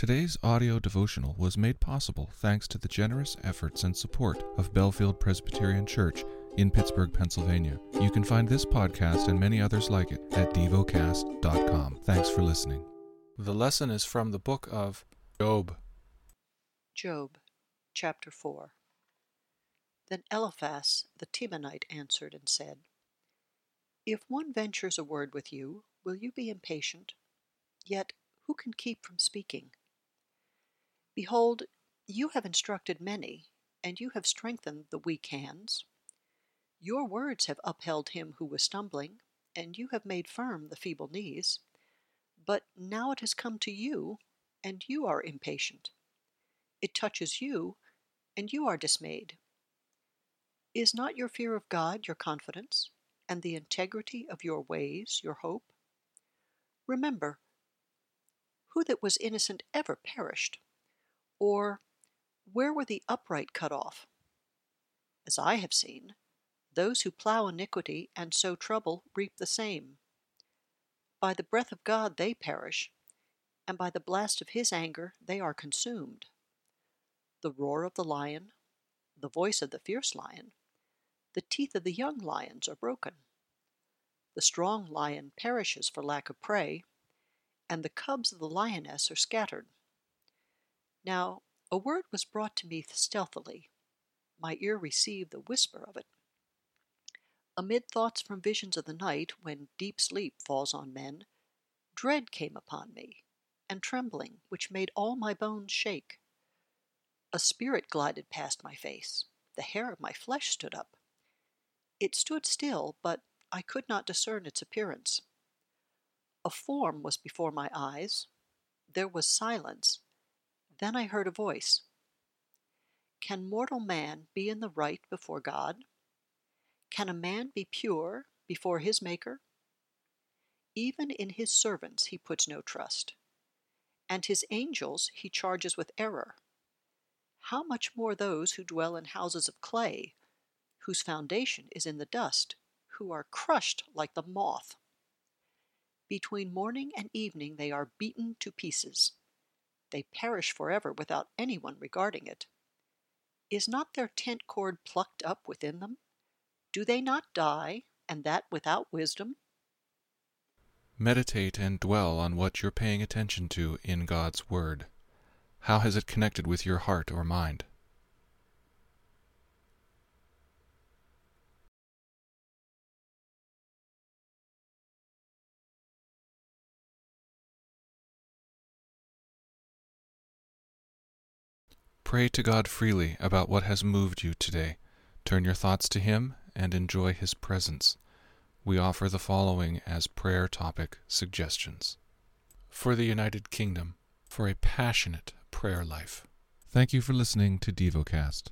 Today's audio devotional was made possible thanks to the generous efforts and support of Bellefield Presbyterian Church in Pittsburgh, Pennsylvania. You can find this podcast and many others like it at devocast.com. Thanks for listening. The lesson is from the book of Job. Job chapter 4 Then Eliphaz the Temanite answered and said, If one ventures a word with you, will you be impatient? Yet who can keep from speaking? Behold, you have instructed many, and you have strengthened the weak hands. Your words have upheld him who was stumbling, and you have made firm the feeble knees. But now it has come to you, and you are impatient. It touches you, and you are dismayed. Is not your fear of God your confidence, and the integrity of your ways your hope? Remember, who that was innocent ever perished? Or where were the upright cut off? As I have seen, those who plough iniquity and sow trouble reap the same. By the breath of God they perish, and by the blast of his anger they are consumed. The roar of the lion, the voice of the fierce lion, the teeth of the young lions are broken. The strong lion perishes for lack of prey, and the cubs of the lioness are scattered. Now a word was brought to me stealthily. My ear received the whisper of it. Amid thoughts from visions of the night, when deep sleep falls on men, dread came upon me, and trembling, which made all my bones shake. A spirit glided past my face. The hair of my flesh stood up. It stood still, but I could not discern its appearance. A form was before my eyes. There was silence, then I heard a voice Can mortal man be in the right before God? Can a man be pure before his Maker? Even in his servants he puts no trust, and his angels he charges with error. How much more those who dwell in houses of clay, whose foundation is in the dust, who are crushed like the moth? Between morning and evening they are beaten to pieces they perish forever without anyone regarding it. Is not their tent cord plucked up within them? Do they not die, and that without wisdom? Meditate and dwell on what you're paying attention to in God's Word. How has it connected with your heart or mind? Pray to God freely about what has moved you today. Turn your thoughts to Him and enjoy His presence. We offer the following as prayer topic suggestions For the United Kingdom, for a passionate prayer life. Thank you for listening to DevoCast.